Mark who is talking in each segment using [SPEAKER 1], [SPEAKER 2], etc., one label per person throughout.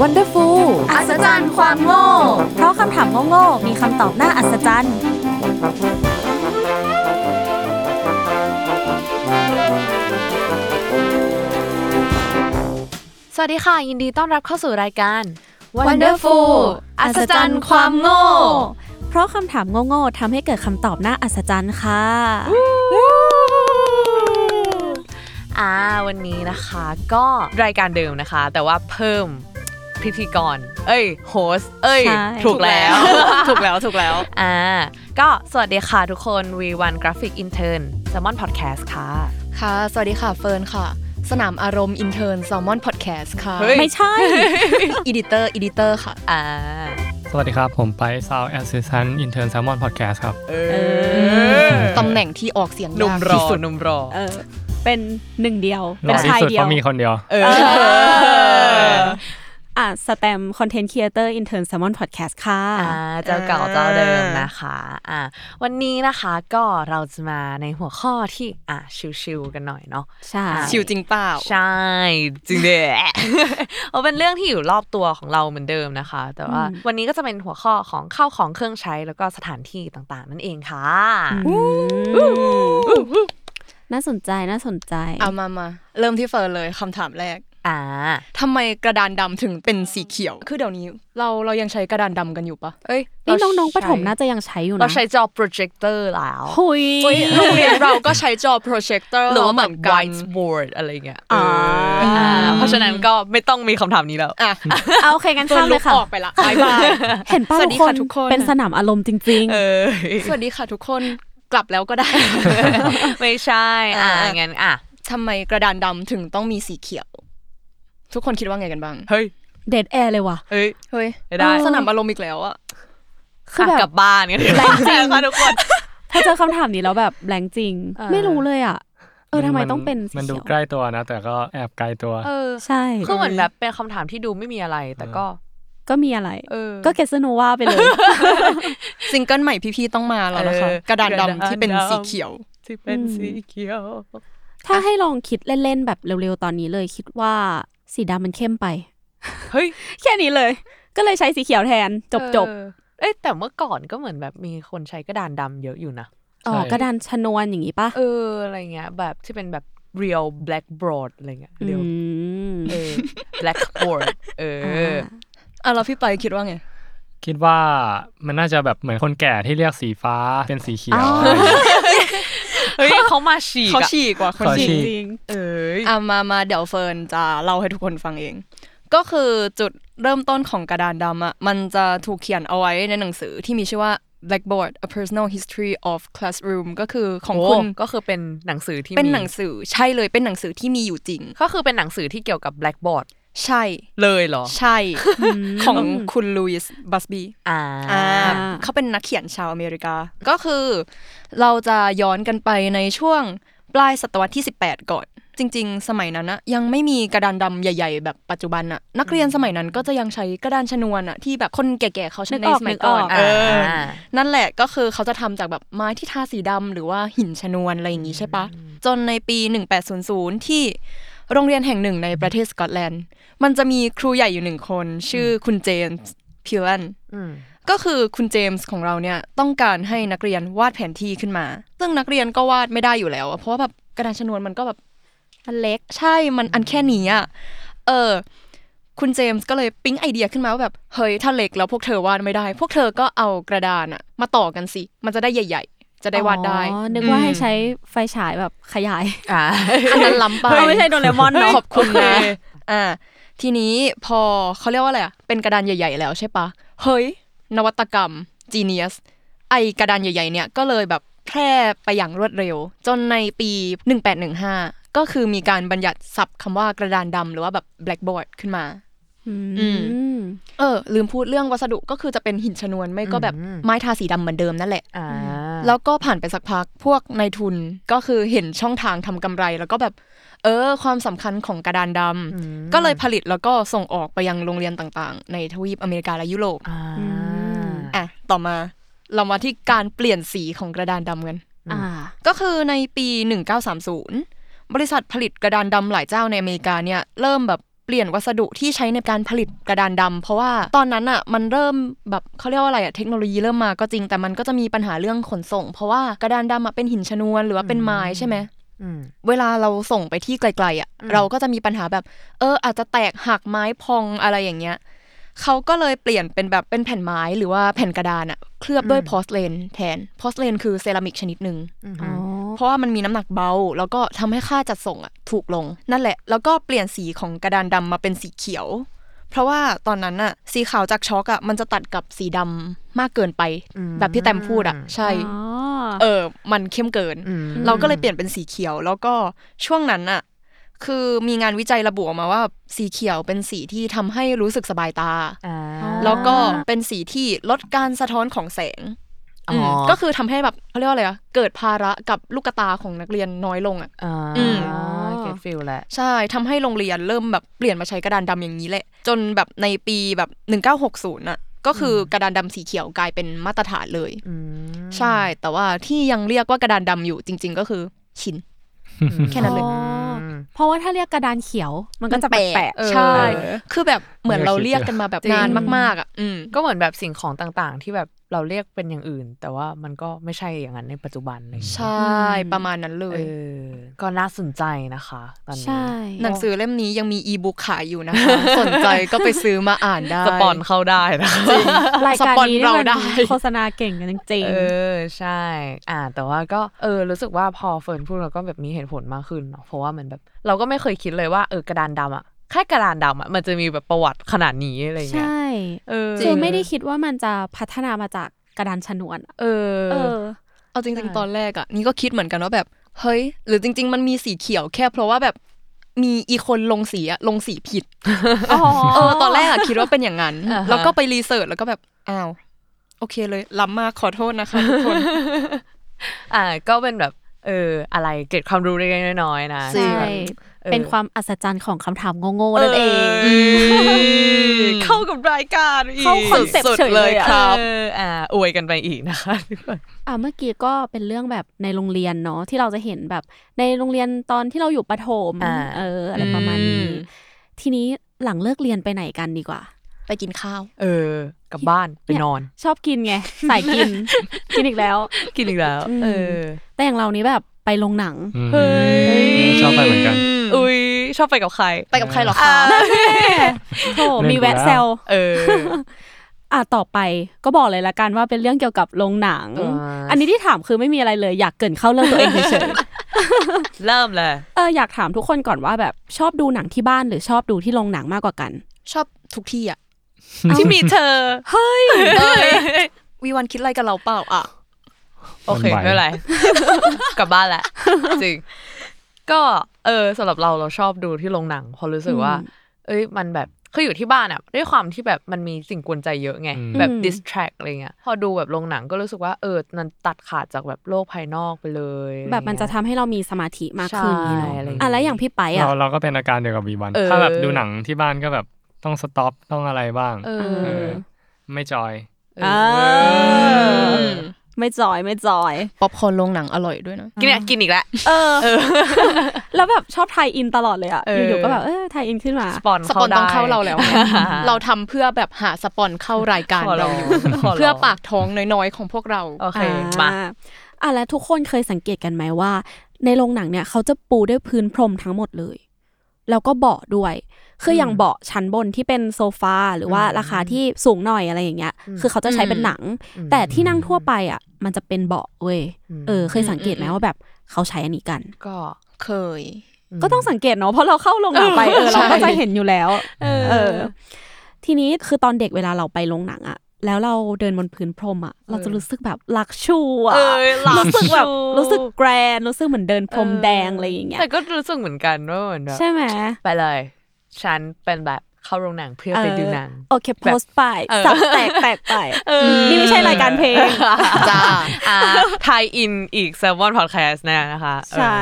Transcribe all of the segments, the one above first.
[SPEAKER 1] Wonderful
[SPEAKER 2] อัศจรรย์ความโง่
[SPEAKER 1] เพราะคำถามโง่ๆมีคำตอบน่าอัศจรรย์
[SPEAKER 3] สวัสดีค่ะ ยินดีต้อนรับเข้าสู่รายการ
[SPEAKER 2] Wonderful อัศจรรย์ความโง่
[SPEAKER 1] เพราะคำถามโง่ๆทำให้เกิดคำตอบน่าอัศจรรย์ค่ะ
[SPEAKER 3] อ่าวันนี้นะคะก็รายการเดิมนะคะ แต่ว่าเพิ่มพิธีกร เอ้ย host เอ้ย
[SPEAKER 1] ใช่
[SPEAKER 3] ถูกแล้ว
[SPEAKER 2] ถูกแล้วถูกแล้ว
[SPEAKER 3] อ่าก็สวัสดีค่ะทุกคน V1 Graphic Intern Salmon Podcast ค่ะ
[SPEAKER 2] ค่ะ สวัสดีค่ะเฟิร์นค่ะ สนามอารมณ์ Intern Salmon Podcast ค่ะ
[SPEAKER 3] เฮ้ย
[SPEAKER 1] ไม่ใช่
[SPEAKER 2] editor editor ค่ะ
[SPEAKER 3] อ่า
[SPEAKER 4] สวัสดีครับ ผมไป Sound Assistant Intern Salmon Podcast ครับ
[SPEAKER 3] เอ
[SPEAKER 2] ตำแหน่งที่ออกเสียง
[SPEAKER 3] หนุ่ม
[SPEAKER 2] ยาก
[SPEAKER 3] ร
[SPEAKER 2] ที่
[SPEAKER 3] อ
[SPEAKER 2] สุด
[SPEAKER 3] หนุ่มรอ
[SPEAKER 1] เออ เป็นหนึ่งเดียว
[SPEAKER 4] ร
[SPEAKER 1] เป็น
[SPEAKER 4] อที่
[SPEAKER 1] ชาย
[SPEAKER 4] สุด
[SPEAKER 1] เดี
[SPEAKER 4] เพ
[SPEAKER 1] ยว
[SPEAKER 4] ราะมีคนเดียว
[SPEAKER 3] เออ
[SPEAKER 1] อะสแตมคอนเทนต์ครีเอเตอร์อินเทอร์นแซมมอนพอดแคสต์ค่ะ
[SPEAKER 3] อ่าเจ้าเก่าเจ้าเดิมนะคะอ่าวันนี้นะคะก็เราจะมาในหัวข้อที่อะชิวๆกันหน่อยเนาะ
[SPEAKER 1] ใช่
[SPEAKER 2] ชิวจริงเปล่า
[SPEAKER 3] ใช่จริงเด้เอาเป็นเรื่องที่อยู่รอบตัวของเราเหมือนเดิมนะคะ แต่ว่าวันนี้ก็จะเป็นหัวข้อของข้าวของเครื่องใช้แล้วก็สถานที่ต่างๆ นั่นเองค่ะ
[SPEAKER 1] น่าสนใจน่าสนใจ
[SPEAKER 2] เอามามาเริ่มที่เฟิร์นเลยคำถามแรก
[SPEAKER 3] อ่า
[SPEAKER 2] ทำไมกระดานดำถึงเป็นสีเขียว คือเดี๋ยวนี้ เราเรายังใช้กระดานดำกันอยู่ปะเอ้ย
[SPEAKER 1] นี่
[SPEAKER 3] เรา
[SPEAKER 1] น้องๆประถม
[SPEAKER 3] ใช้
[SPEAKER 1] น่าจะยังใช้อยู่นะ
[SPEAKER 3] เราใช้จอโปรเจคเตอร์แล้ว
[SPEAKER 1] หุย
[SPEAKER 2] เฮ้ยโรงเรียนเราก็ใช้จอโปรเจคเตอร์
[SPEAKER 3] หรือว่าแบบ
[SPEAKER 2] กัน
[SPEAKER 3] whiteboard อะไรเงี้ย
[SPEAKER 1] อ่า
[SPEAKER 3] เอออ่าเพราะฉะนั้นก็ไม่ต้องมีคำถามนี้แล้ว
[SPEAKER 2] อะ
[SPEAKER 1] เอาโอเคกัน
[SPEAKER 2] เฟิร์
[SPEAKER 1] ข้าม
[SPEAKER 2] น
[SPEAKER 1] เล
[SPEAKER 2] ลุ
[SPEAKER 1] ย
[SPEAKER 2] ก
[SPEAKER 1] ค่ะ
[SPEAKER 2] ออกไปละบายบาย
[SPEAKER 1] เห็นป้า
[SPEAKER 2] สวั
[SPEAKER 1] ทุ
[SPEAKER 2] สดี
[SPEAKER 1] กคน
[SPEAKER 2] ค่ะทุกคน
[SPEAKER 1] เป็นสนามอารมณ์จริง
[SPEAKER 3] เออ
[SPEAKER 2] สวัสดีค่ะทุกคน กลับแล้วก็ได้
[SPEAKER 3] ไม่ใช่อ่า
[SPEAKER 2] อ่า
[SPEAKER 3] งั้นอะ
[SPEAKER 2] ทำไมกระดานดำถึงต้องมีสีเขียว ทุกคนคิดว่าไงกันบ้าง
[SPEAKER 3] เฮ้ย
[SPEAKER 1] ๆเดดแอร์เลยว่ะ
[SPEAKER 3] เฮ้ย
[SPEAKER 2] เฮ้ย
[SPEAKER 3] ไม่ได้
[SPEAKER 2] สนามอารมณ์อีกแล้วอะ
[SPEAKER 1] คือแบบะ
[SPEAKER 3] กลับบ้านกันเถอะ
[SPEAKER 1] แรงจริง
[SPEAKER 3] ค่ะทุกคน
[SPEAKER 1] พอเจอคำถามนี้แล้วแบบแรงจริง
[SPEAKER 3] เออ
[SPEAKER 1] ไม่รู้เลยอะเออทำไมต้องเป็นสี
[SPEAKER 4] มันดู
[SPEAKER 1] เขียว
[SPEAKER 4] ใกล้ตัวนะ แต่ก็แอบไกลตัว
[SPEAKER 3] เออ
[SPEAKER 1] ใช่
[SPEAKER 3] คือเหมือนแบบเป็นคำถามที่ดูไม่มีอะไร แต่ก็
[SPEAKER 1] ก็มีอะไร
[SPEAKER 3] เออ
[SPEAKER 1] ก็เกสโนวาไปเลย
[SPEAKER 2] ซิงเกิลใหม่พี่ๆต้องมาแล้วนะคะ
[SPEAKER 3] เออก
[SPEAKER 2] ระดาน
[SPEAKER 3] กระดาน
[SPEAKER 2] ดำที่เป็น
[SPEAKER 3] ดำ
[SPEAKER 2] สีเขียว
[SPEAKER 3] ที่เป็น
[SPEAKER 1] อืม
[SPEAKER 3] สีเขียว
[SPEAKER 1] ถ้าให้ลองคิดเล่นๆแบบเร็วๆตอนนี้เลยคิดว่าสีดำมันเข้มไป
[SPEAKER 3] เฮ้ย
[SPEAKER 1] แค่นี้เลย ก็เลยใช้สีเขียวแทนจบจบ
[SPEAKER 3] เออเอ้ยแต่เมื่อก่อนก็เหมือนแบบมีคนใช้กระดานดำเยอะอยู่นะ
[SPEAKER 1] ๆอ๋อกระดานชนวนอย่างนี้ปะ
[SPEAKER 3] เอออะไรเงี้ยแบบที่เป็นแบบ real blackboard อะไรเงี้ย
[SPEAKER 1] อื
[SPEAKER 3] real
[SPEAKER 1] ม
[SPEAKER 3] เออ blackboard เออ
[SPEAKER 2] อะแล้วพี่ไปคิดว่าไง
[SPEAKER 4] คิดว่ามันน่าจะแบบเหมือนคนแก่ที่เรียกสีฟ้าเป็นสีเขียว
[SPEAKER 1] อ้าว
[SPEAKER 3] เฮ้ยเขามาฉีก
[SPEAKER 2] เขา
[SPEAKER 3] อะ
[SPEAKER 2] ฉีกกว่าคน
[SPEAKER 4] เขา
[SPEAKER 2] ฉี
[SPEAKER 4] ฉี
[SPEAKER 2] ก
[SPEAKER 4] ก
[SPEAKER 1] จริง
[SPEAKER 3] เอ้ย
[SPEAKER 2] อะมามาเดี๋ยวเฟิร์นจะเล่าให้ทุกคนฟังเอง ก็คือจุดเริ่มต้นของกระดานดำอะมันจะถูกเขียนเอาไว้ในหนังสือที่มีชื่อว่า Blackboard A Personal History of Classroom ก็คือของ
[SPEAKER 3] โอ้
[SPEAKER 2] คุณ
[SPEAKER 3] ก็คือเป็นหนังสือที่
[SPEAKER 2] เป็น
[SPEAKER 3] มี
[SPEAKER 2] หนังสือใช่เลยเป็นหนังสือที่มีอยู่จริง
[SPEAKER 3] ก็คือเป็นหนังสือที่เกี่ยวกับ blackboard
[SPEAKER 2] ใช่
[SPEAKER 3] เลยเหรอ
[SPEAKER 2] ใช่ ของคุณลุยส์บัสบี
[SPEAKER 3] อ่า
[SPEAKER 2] อ่าเขาเป็นนักเขียนชาวอเมริกา ก็คือเราจะย้อนกันไปในช่วงปลายศตวรรษที่ 18 ก่อน จริง ๆ สมัยนั้นนะยังไม่มีกระดานดำใหญ่ ๆ แบบปัจจุบันอะนักเรียนสมัยนั้นก็จะยังใช้กระดานชนวนอะที่แบบคนแก่ๆเขาใช้
[SPEAKER 1] นึก
[SPEAKER 2] ใน
[SPEAKER 1] ออก
[SPEAKER 2] สมัย
[SPEAKER 1] นึกอ
[SPEAKER 2] ก่
[SPEAKER 1] อ
[SPEAKER 2] อกน
[SPEAKER 3] อ่า
[SPEAKER 2] เออนั่นแหละก็คือเขาจะทำจากแบบไม้ที่ทาสีดำหรือว่าหินชนวนอะไรอย่างงี้ใช่ปะจนในปี 1800 ที่ โรงเรียนแห่งหนึ่งในประเทศสกอตแลนด์ มันจะมีครูใหญ่อยู่หนึ่งคน ชื่อคุณเจมส์พิลเลน
[SPEAKER 3] อืม
[SPEAKER 2] ก็คือคุณเจมส์ของเราเนี่ยต้องการให้นักเรียนวาดแผนที่ขึ้นมา ซึ่งนักเรียนก็วาดไม่ได้อยู่แล้วอะเพราะว่าแบบกระดานชนวนมันก็แบบ
[SPEAKER 1] มันเล็ก
[SPEAKER 2] ใช่มันอันแค่นี้อะเออ คุณเจมส์ก็เลยปิ๊งไอเดียขึ้นมาว่าแบบเฮ้ยถ้าเล็กแล้วพวกเธอวาดไม่ได้ พวกเธอก็เอากระดานอะมาต่อกันสิ มันจะได้ใหญ่ๆ จะได้วาดได้
[SPEAKER 1] อ๋อนึกว่าให้ใช้ไฟฉายแบบขยาย
[SPEAKER 3] อ่า
[SPEAKER 2] อันนั้นล้ำไป
[SPEAKER 1] เฮ้ยไม่ใช่โดเรมอนเนอะ
[SPEAKER 2] ขอบคุณนะอ่าทีนี้พอเขาเรียกว่าอะไรอะเป็นกระดานใหญ่ ๆ แล้วใช่ปะ เฮ้ย นวัตกรรม genius ไอกระดานใหญ่ ๆ เนี่ยก็เลยแบบแพร่ไปอย่างรวดเร็ว จนในปี 1815 ก็คือมีการบัญญัติศัพท์คำว่ากระดานดำหรือว่าแบบ blackboard ขึ้นมา
[SPEAKER 1] อื
[SPEAKER 2] อื
[SPEAKER 1] ม
[SPEAKER 2] เออ ลืมพูดเรื่องวัสดุก็คือจะเป็นหินชนวนไม่ก็แบบ
[SPEAKER 3] อืม
[SPEAKER 2] ไม้ทาสีดำเหมือนเดิมนั่นแหละ
[SPEAKER 3] อ่า
[SPEAKER 2] แล้วก็ผ่านไปสักพักพวกนายทุนก็คือเห็นช่องทางทำกำไร แล้วก็แบบ เออ ความสำคัญของกระดานดำก็เลยผลิตแล้วก็ส่งออกไปยังโรงเรียนต่างๆ ในทวีปอเมริกาและยุโรป
[SPEAKER 3] อ่า
[SPEAKER 2] อะต่อมาเรามาที่การเปลี่ยนสีของกระดานดำกัน
[SPEAKER 1] อ่า
[SPEAKER 2] ก็คือในปี 1930 บริษัทผลิตกระดานดำหลายเจ้าในอเมริกาเนี่ยเริ่มแบบ เปลี่ยนวัสดุที่ใช้ในการผลิตกระดานดำเพราะว่าตอนนั้นอะมันเริ่มแบบเขาเรียกว่าอะไรอะเทคโนโลยีเริ่มมาก็จริงแต่มันก็จะมีปัญหาเรื่องขนส่ง เพราะว่ากระดานดำอะเป็นหินชนวนหรือว่าเป็นไม้ใช่ไหม
[SPEAKER 3] อืม
[SPEAKER 2] เวลาเราส่งไปที่ไกลๆอะ
[SPEAKER 3] อืม
[SPEAKER 2] เราก็จะมีปัญหาแบบ เออ อาจจะแตกหักไม้พองอะไรอย่างเงี้ยเขาก็เลยเปลี่ยนเป็นแบบเป็นแผ่นไม้หรือว่าแผ่นกระดานอะเคลือบด้วยพอสเลนแทนพอสเลนคือเซรามิกชนิดหนึ่ง
[SPEAKER 1] อ๋อ
[SPEAKER 2] เพราะว่ามันมีน้ำหนักเบา แล้วก็ทำให้ค่าจัดส่งอะถูกลง นั่นแหละ แล้วก็เปลี่ยนสีของกระดานดำมาเป็นสีเขียว เพราะว่าตอนนั้นอะสีขาวจากช็อกอะมันจะตัดกับสีดำมากเกินไป
[SPEAKER 3] อืม
[SPEAKER 2] แบบที่แตมพูดอะใช่
[SPEAKER 1] อ๋อ
[SPEAKER 2] เออ มันเข้มเกิน
[SPEAKER 3] อืม
[SPEAKER 2] เราก็เลยเปลี่ยนเป็นสีเขียว แล้วก็ช่วงนั้นอะคือมีงานวิจัยระบุออกมาว่า สีเขียวเป็นสีที่ทำให้รู้สึกสบายตา
[SPEAKER 3] อ่า
[SPEAKER 2] แล้วก็เป็นสีที่ลดการสะท้อนของแสง
[SPEAKER 3] อ๋อ
[SPEAKER 2] ม ก็คือทำให้แบบเขาเรียกว่าอะไรอะเกิดภาระกับลูกตาของนักเรียนน้อยลงอะ
[SPEAKER 3] อ่า
[SPEAKER 2] อืม
[SPEAKER 3] เก็ตฟิลแหละ
[SPEAKER 2] ใช่ทำให้โรงเรียนเริ่มแบบเปลี่ยนมาใช้กระดานดำอย่างนี้แหละ จนแบบในปีแบบ1960น่ะก็คืออกระดานดำสีเขียวกลายเป็นมาตรฐานเลย
[SPEAKER 3] อืม
[SPEAKER 2] ใช่ แต่ว่าที่ยังเรียกว่ากระดานดำอยู่จริง ๆ ก็คือชินแค่นั้นเลย
[SPEAKER 1] อ๋อเพราะว่าถ้าเรียกกระดานเขียวมันก็จะแปลก
[SPEAKER 3] เออ
[SPEAKER 2] ใช่ คือแบบ เหมือนเราเรียกกันมาแบบ
[SPEAKER 3] จริง
[SPEAKER 2] นานมากๆอะอืม
[SPEAKER 3] ก็เหมือนแบบสิ่งของต่างๆ ที่แบบเราเรียกเป็นอย่างอื่น แต่ว่ามันก็ไม่ใช่อย่างนั้นในปัจจุบันอะไรอย่างเงี้ย
[SPEAKER 2] ใช่ประมาณนั้นเล
[SPEAKER 3] เอยอก็น่าสนใจนะคะ ตอนนี้
[SPEAKER 1] ใช่
[SPEAKER 2] หนังสือเล่มนี้ยังมีอีบุ๊กขายอยู่นะคะ สนใจก็ไปซื้อมาอ่านได้
[SPEAKER 3] สปอนเข้าได้นะคะ
[SPEAKER 1] รายการนี้
[SPEAKER 2] สปอนเราได้
[SPEAKER 1] มันโฆษณาเก่งกันจริง
[SPEAKER 3] เออใช่ อ่า แต่ว่าก็เออรู้สึกว่าพอเฟิร์นพูดเราก็แบบมีเหตุผลมากขึ้นเนาะเพราะว่าเหมือนแบบ เราก็ไม่เคยคิดเลยว่าเออกระดานดำอะ แค่กระดานดำอะมันจะมีแบบประวัติขนาดนี้อะไร
[SPEAKER 1] ๆ
[SPEAKER 3] เงี้ย
[SPEAKER 1] ใช่
[SPEAKER 3] เออ
[SPEAKER 1] คือไม่ได้คิดว่ามันจะพัฒนามาจากกระดานชนวนอะ
[SPEAKER 3] เออ
[SPEAKER 1] เออ
[SPEAKER 2] เอาจ
[SPEAKER 3] ใช่
[SPEAKER 2] ริงๆตอนแรกอะนี่ก็คิดเหมือนกันว่าแบบ เฮ้ย หรือจริง ๆ มันมีสีเขียวแค่เพราะว่าแบบมีอีคนลงสีอะลงสีผิด
[SPEAKER 1] อ๋อ
[SPEAKER 2] เออตอนแรกอะคิดว่าเป็นอย่างนั้น
[SPEAKER 3] อ่าฮะ
[SPEAKER 2] แล้วก็ไปรีเสิร์ชแล้วก็แบบอ้าวโอเคเลยล้ำมากขอโทษนะคะทุกคน
[SPEAKER 3] อ่าก็เป็นแบบ เออ อะไรเก็บความรู้เล็กๆน้อยๆนะ
[SPEAKER 2] จริง
[SPEAKER 1] ใช่
[SPEAKER 3] ออ
[SPEAKER 1] เป็นความอัศจรรย์ของคำถามโง่ๆนั่นเอง
[SPEAKER 3] เข้ากับรายการอีก
[SPEAKER 1] เข้าคอนเซ็ปต์
[SPEAKER 3] สุดๆ
[SPEAKER 1] เฉยเลยอะ
[SPEAKER 3] ครับเอออ่าอวยกันไปอีกนะคะทุกคน
[SPEAKER 1] อ่าเมื่อกี้ก็เป็นเรื่องแบบในโรงเรียนเนาะที่เราจะเห็นแบบในโรงเรียนตอนที่เราอยู่ประถม
[SPEAKER 3] อ่า
[SPEAKER 1] เอออะไรประมาณนี้
[SPEAKER 2] อืม
[SPEAKER 1] ทีนี้หลังเลิกเรียนไปไหนกันดีกว่า
[SPEAKER 2] ไปกินข้าว
[SPEAKER 3] เออ กลับบ้านไปนอน
[SPEAKER 1] ชอบกินไงสายกิน กินอีกแล้ว
[SPEAKER 3] กินอีกแล้ว
[SPEAKER 1] อืม
[SPEAKER 3] เออ
[SPEAKER 1] แต่อย่างเรานี้แบบไปโรงหนัง
[SPEAKER 4] อืม
[SPEAKER 3] เฮ้ย
[SPEAKER 4] ชอบไปเหมือนกัน
[SPEAKER 3] อุ้ยชอบไปกับใคร
[SPEAKER 2] ไปกับใครเหรอคะ
[SPEAKER 1] โถมีแวะแซว
[SPEAKER 3] เออ
[SPEAKER 1] อะต่อไปก็บอกเลยละกันว่าเป็นเรื่องเกี่ยวกับโรงหนัง
[SPEAKER 3] อ่า
[SPEAKER 1] อันนี้ที่ถามคือไม่มีอะไรเลย อยากเกรินเข้าเรื่องตัวเองเฉย
[SPEAKER 3] เริ่มเลย
[SPEAKER 1] ๆเอออยากถามทุกคนก่อนว่าแบบชอบดูหนังที่บ้านหรือชอบดูที่โรงหนังมากกว่ากัน
[SPEAKER 2] ชอบทุกที่อะ
[SPEAKER 3] ที่มีเธอ เฮ้ย
[SPEAKER 2] วีวันคิดอะไรกับเราเปล่าอะ
[SPEAKER 3] โอเค
[SPEAKER 4] มันไหว
[SPEAKER 3] ไม่เป็นไร กลับบ้านแหละ จริง ก็เออสำหรับเราเราชอบดูที่โรงหนังเพอรู้สึกว่า
[SPEAKER 1] อืม
[SPEAKER 3] เอ้ยมันแบบคืออยู่ที่บ้านอะด้วยความที่แบบมันมีสิ่งกวนใจเยอะไง
[SPEAKER 4] อืม
[SPEAKER 3] แบบ
[SPEAKER 1] อืม
[SPEAKER 3] distract อะไรเงี้ยพอดูแบบโรงหนังก็รู้สึกว่าเออมันตัดขาดจากแบบโลกภายนอกไปเลย
[SPEAKER 1] แบบมันจะ
[SPEAKER 3] อไร
[SPEAKER 1] ทำให้เรามีสมาธิมากขึ้นนี่เนาะ
[SPEAKER 3] ใช่อะไรอย่างเงี้ย
[SPEAKER 1] อะแล้วอย่างพี่ไปอะ
[SPEAKER 4] เราเราก็เป็นอาการเดียวกับวีวัน
[SPEAKER 3] เออ
[SPEAKER 4] ถ้าแบบดูหนังที่บ้านก็แบบ ต้อง stop ต้องอะไรบ้าง
[SPEAKER 3] เอ
[SPEAKER 1] เอ
[SPEAKER 3] อ
[SPEAKER 1] อ
[SPEAKER 4] ไม่ joy
[SPEAKER 3] เออ
[SPEAKER 1] อไม่จอยไม่จอย
[SPEAKER 2] ป๊อปคอร์นโรงหนังอร่อยด้วยนะ
[SPEAKER 3] กินเนี่ยกินอีกแล้ว
[SPEAKER 1] เออ แล้วแบบชอบ tie-in ตลอดเลยอะ
[SPEAKER 3] เออ
[SPEAKER 1] อยู่ๆก็แบบเออ tie-in ขึ้นมา
[SPEAKER 3] สปอน
[SPEAKER 2] สปอนต้องเข้าเราแล้ว
[SPEAKER 3] ได้
[SPEAKER 2] เราทำเพื่อแบบหาสปอนเข้ารายการ
[SPEAKER 3] ขอร้
[SPEAKER 2] เรา
[SPEAKER 3] อง
[SPEAKER 2] อยู่
[SPEAKER 3] ขอร้อง
[SPEAKER 2] เพื่อปากท้องน้อยๆของพวกเรา
[SPEAKER 3] โอเค
[SPEAKER 1] อ่
[SPEAKER 3] มา
[SPEAKER 1] อะแล้วทุกคนเคยสังเกตกันไหมว่า ในโรงหนังเนี่ยเขาจะปูด้วยพื้นพรมทั้งหมดเลย แล้วก็เบาะด้วย คืออย่างเบาะชั้นบนที่เป็นโซฟาหรือว่าราคาที่สูงหน่อยอะไรอย่างเงี้ย คือเขาจะใช้เป็นหนัง แต่ที่นั่งทั่วไปอะ มันจะเป็นเบาะเว้ย เออ เคยสังเกตไหมว่าแบบเขาใช้อันนี้กัน
[SPEAKER 3] ก็
[SPEAKER 2] เคย
[SPEAKER 1] ก็ต้องสังเกตเนาะ เพราะเราเข้าโรงหนังไปเออ
[SPEAKER 2] ใช่
[SPEAKER 1] เราก็จะเห็นอยู่แล้ว เออ ทีนี้คือตอนเด็กเวลาเราไปโรงหนังอะ แล้วเราเดินบนพื้นพรมอะเราจะรู้สึกแบบลักชูอะ
[SPEAKER 3] เออลัก
[SPEAKER 1] รู้สึกแบบ
[SPEAKER 3] ชู
[SPEAKER 1] รู้สึกแกรนด์รู้สึกเหมือนเดินพรมแดงอะไรอย่างเงี้ย
[SPEAKER 3] แต่ก็รู้สึกเหมือนกันว่าเหมือนแบบ
[SPEAKER 1] ใช่ไหม
[SPEAKER 3] ไปเลย ฉันเป็นแบบเข้าโรงหนังเพื่อไปดูหนัง
[SPEAKER 1] โอเคโพสต์ไป
[SPEAKER 3] เออ
[SPEAKER 1] สับแตกแตกไปนี่ไม่ใช่รายการเพลง
[SPEAKER 2] จ้า
[SPEAKER 3] อ่าไทยอินอีกแซมวอนพอดแคสต์เนี่ยนะคะ
[SPEAKER 1] ใช่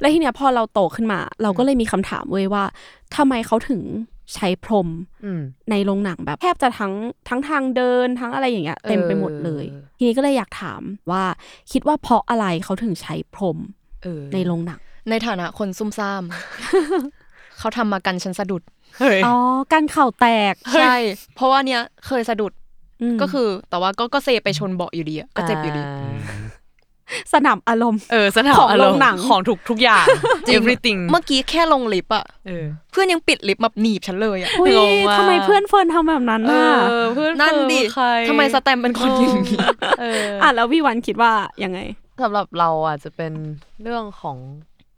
[SPEAKER 1] แล้วทีเนี้ยพอเราโตขึ้นมา เราก็เลยมีคำถามเว้ยว่าทำไมเขาถึง ใช้พรม
[SPEAKER 3] อืม
[SPEAKER 1] ในโรงหนังแบบแทบจะทั้งทั้งทางเดินทั้งอะไรอย่างเงี้ยเต็มไปหมดเลย
[SPEAKER 3] เออ
[SPEAKER 1] ทีนี้ก็เลยอยากถามว่าคิดว่าเพราะอะไรเขาถึงใช้พรม
[SPEAKER 3] เออ
[SPEAKER 1] ในโรงหนัง
[SPEAKER 2] ในฐานะคนซุ่มซ่าม เขาทำมากันฉันสะดุด
[SPEAKER 3] เฮ้ย
[SPEAKER 1] อ๋อการเข่าแตก
[SPEAKER 2] ใช่เพราะว่าเนี้ยเคยสะดุด
[SPEAKER 1] ม
[SPEAKER 2] ก็คือ แต่ว่าก็ก็เซไปชนเบาะอยู่ดีอะก็เจ็บอยู่ดี
[SPEAKER 1] สนามอารมณ์
[SPEAKER 3] เออสนาม
[SPEAKER 1] ของ
[SPEAKER 3] อาร
[SPEAKER 1] โร
[SPEAKER 3] ม
[SPEAKER 1] ง
[SPEAKER 3] ณ์
[SPEAKER 1] หนัง
[SPEAKER 3] ของทุกทุกอย่าง
[SPEAKER 2] จริง
[SPEAKER 3] everything
[SPEAKER 2] เมื่อกี้แค่ลงลิฟต์อะ
[SPEAKER 3] เออ
[SPEAKER 2] เพื่อนยังปิดลิฟต์มาหนีบฉันเลยอะ
[SPEAKER 1] อุ้ย
[SPEAKER 3] งงมาก
[SPEAKER 1] ทำไมเพื่อนเฟิร์นทำแบบนั้น
[SPEAKER 3] เอ
[SPEAKER 1] น่ะ
[SPEAKER 3] อเพื่อน
[SPEAKER 2] นั่นดิ
[SPEAKER 3] ใคร
[SPEAKER 2] ทำไมสแตมเป็นคนอย่างนี้
[SPEAKER 3] เออ
[SPEAKER 1] อะแล้วพี่วันคิดว่ายังไง
[SPEAKER 3] สำหรับเราอาจจะเป็นเรื่องของ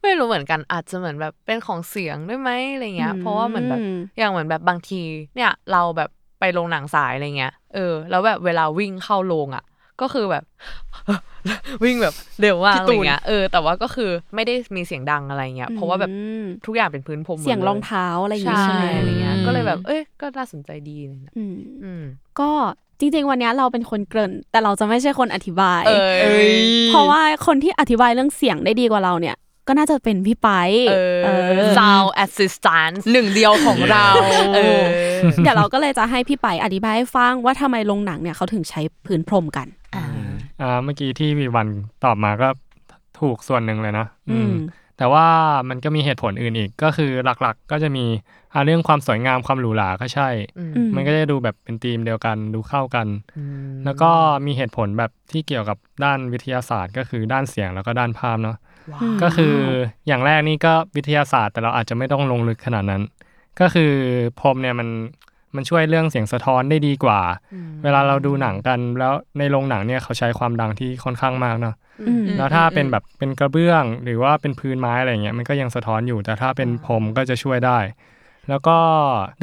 [SPEAKER 3] ไม่รู้เหมือนกันอาจจะเหมือนแบบเป็นของเสียงด้วยไหมอะไรเงี้ย
[SPEAKER 1] อืม
[SPEAKER 3] เพราะว่าเหมือนแบบอย่างเหมือนแบบบางที เนี่ยเราแบบไปโรงหนังสายอะไรเงี้ยเออแล้วแบบเวลาวิ่งเข้าโรงอะ ก็คือแบบ วิ่งแบบเร็วมาก
[SPEAKER 2] พี่
[SPEAKER 3] อะไร
[SPEAKER 2] ตูน
[SPEAKER 3] เงี้ยเออแต่ว่าก็คือไม่ได้มีเสียงดังอะไรเงี้ยเพราะว่าแบบ
[SPEAKER 1] อืม
[SPEAKER 3] ทุกอย่างเป็นพื้นพรมหมด
[SPEAKER 1] เสียง
[SPEAKER 3] ล
[SPEAKER 1] รองเท้าอะไรอย่าง
[SPEAKER 3] ใช่
[SPEAKER 1] งี้ใช่ไหม
[SPEAKER 3] อะไรเงี้ย
[SPEAKER 2] อืม
[SPEAKER 3] ก็เลยแบบ เอ้ยก็น่าสนใจดีอะไรเลย
[SPEAKER 1] อืม
[SPEAKER 3] อืม
[SPEAKER 1] ก็จริงๆ วันเนี้ยเราเป็นคนเกริ่น แต่เราจะไม่ใช่คนอธิบาย
[SPEAKER 3] เอ้ย
[SPEAKER 1] เพราะว่าคนที่อธิบายเรื่องเสียงได้ดีกว่าเราเนี่ย ก็น่าจะเป็นพี่ไป
[SPEAKER 3] เอ
[SPEAKER 1] เอ
[SPEAKER 3] อ
[SPEAKER 1] อ
[SPEAKER 3] sound assistance
[SPEAKER 2] หนึ่งเดียวของเรา
[SPEAKER 3] เออ
[SPEAKER 1] เดี๋ยวเราก็เลยจะให้พี่ไปอธิบายให้ฟังว่าทำไมโรงหนังเนี่ยเขาถึงใช้พื้นพรมกัน
[SPEAKER 4] อ่าเมื่อกี้ที่วีวันตอบมาก็ถูกส่วนหนึ่งเลยนะ
[SPEAKER 1] อืม
[SPEAKER 4] แต่ว่ามันก็มีเหตุผลอื่นอีก ก็คือหลักๆ ก็จะมีอ่าเรื่องความสวยงามความหรูหราก็ใช่
[SPEAKER 3] อืม
[SPEAKER 1] อืม
[SPEAKER 4] มันก็จะดูแบบเป็นธีมเดียวกันดูเข้ากัน แล้วก็มีเหตุผลแบบที่เกี่ยวกับด้านวิทยาศาสตร์ ก็คือด้านเสียงแล้วก็ด้านภาพเนาะ
[SPEAKER 1] ม
[SPEAKER 4] ก็คืออย่างแรกนี่ก็วิทยาศาสตร์ แต่เราอาจจะไม่ต้องลงลึกขนาดนั้น ก็คือพรมเนี่ยมัน มันช่วยเรื่องเสียงสะท้อนได้ดีกว่า เวลาเราดูหนังกัน แล้วในโรงหนังเนี่ยเขาใช้ความดังที่ค่อนข้างมากเนาะ
[SPEAKER 1] อืม
[SPEAKER 4] แล้วถ้าเป็นแบบเป็นกระเบื้องหรือว่าเป็นพื้นไม้อะไรเงี้ยมันก็ยังสะท้อนอยู่ แต่ถ้าเป็นพรมก็จะช่วยได้ แล้วก็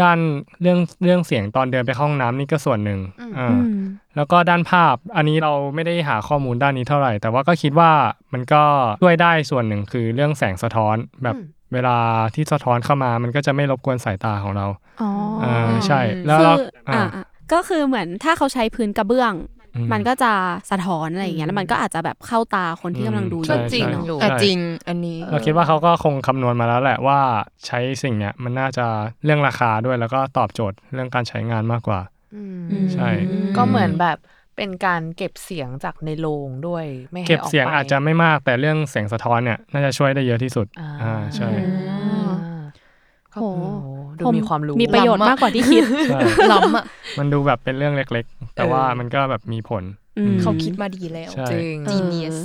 [SPEAKER 4] ด้านเรื่องเรื่องเสียงตอนเดินไปเข้าห้องน้ำนี่ก็ส่วนหนึ่งอ่า
[SPEAKER 1] อืม
[SPEAKER 4] แล้วก็ด้านภาพอันนี้เราไม่ได้หาข้อมูลด้านนี้เท่าไหร่ แต่ว่าก็คิดว่ามันก็ช่วยได้ส่วนหนึ่งคือเรื่องแสงสะท้อนแบบ เวลาที่สะท้อนเข้ามามันก็จะไม่รบกวนสายตาของเรา
[SPEAKER 1] อ๋ออ
[SPEAKER 4] อ่าใช่ แล้ว
[SPEAKER 1] คือ
[SPEAKER 4] เรา
[SPEAKER 1] อ่า
[SPEAKER 4] อ่า
[SPEAKER 1] อะก็คือเหมือนถ้าเขาใช้พื้นกระเบื้อง
[SPEAKER 4] อืม
[SPEAKER 1] มันก็จะสะท้อนอะไรอย่างเงี้ยแล้วมันก็อาจจะแบบเข้าตาคนที่กำลังดูอ
[SPEAKER 4] ใช่
[SPEAKER 1] ยู่
[SPEAKER 3] จริง
[SPEAKER 4] ใช่
[SPEAKER 1] เนาะ
[SPEAKER 3] อยู่
[SPEAKER 2] อะจริงอันนี้
[SPEAKER 4] เราคิดว่าเขาก็คงคำนวณมาแล้วแหละว่าใช้สิ่งเนี้ยมันน่าจะเรื่องราคาด้วยแล้วก็ตอบโจทย์เรื่องการใช้งานมากกว่า
[SPEAKER 3] อืม
[SPEAKER 1] อืม
[SPEAKER 4] ใช่
[SPEAKER 3] ก็เหมือนแบบ เป็นการเก็บเสียงจากในโรงด้วย ไม่ให้
[SPEAKER 4] เก็บ
[SPEAKER 3] ออก
[SPEAKER 4] เสียง
[SPEAKER 3] ไป
[SPEAKER 4] อาจจะไม่มากแต่เรื่องเสียงสะท้อนเนี่ยน่าจะช่วยได้เยอะที่สุด
[SPEAKER 3] อ่า
[SPEAKER 4] อ่าใช่
[SPEAKER 3] อ่าก็
[SPEAKER 1] โห
[SPEAKER 3] โอ้โหดู
[SPEAKER 1] ผม
[SPEAKER 3] มีความรู้
[SPEAKER 1] มีประโยชน์มากกว่าที่คิด
[SPEAKER 4] ใช่
[SPEAKER 2] ล้ำอะ
[SPEAKER 4] มันดูแบบเป็นเรื่องเล็กๆ แต่ว่ามันก็แบบมีผล
[SPEAKER 1] อืม
[SPEAKER 2] เขาคิดมาดีแล้ว
[SPEAKER 4] ใช่
[SPEAKER 3] จริง
[SPEAKER 2] Genius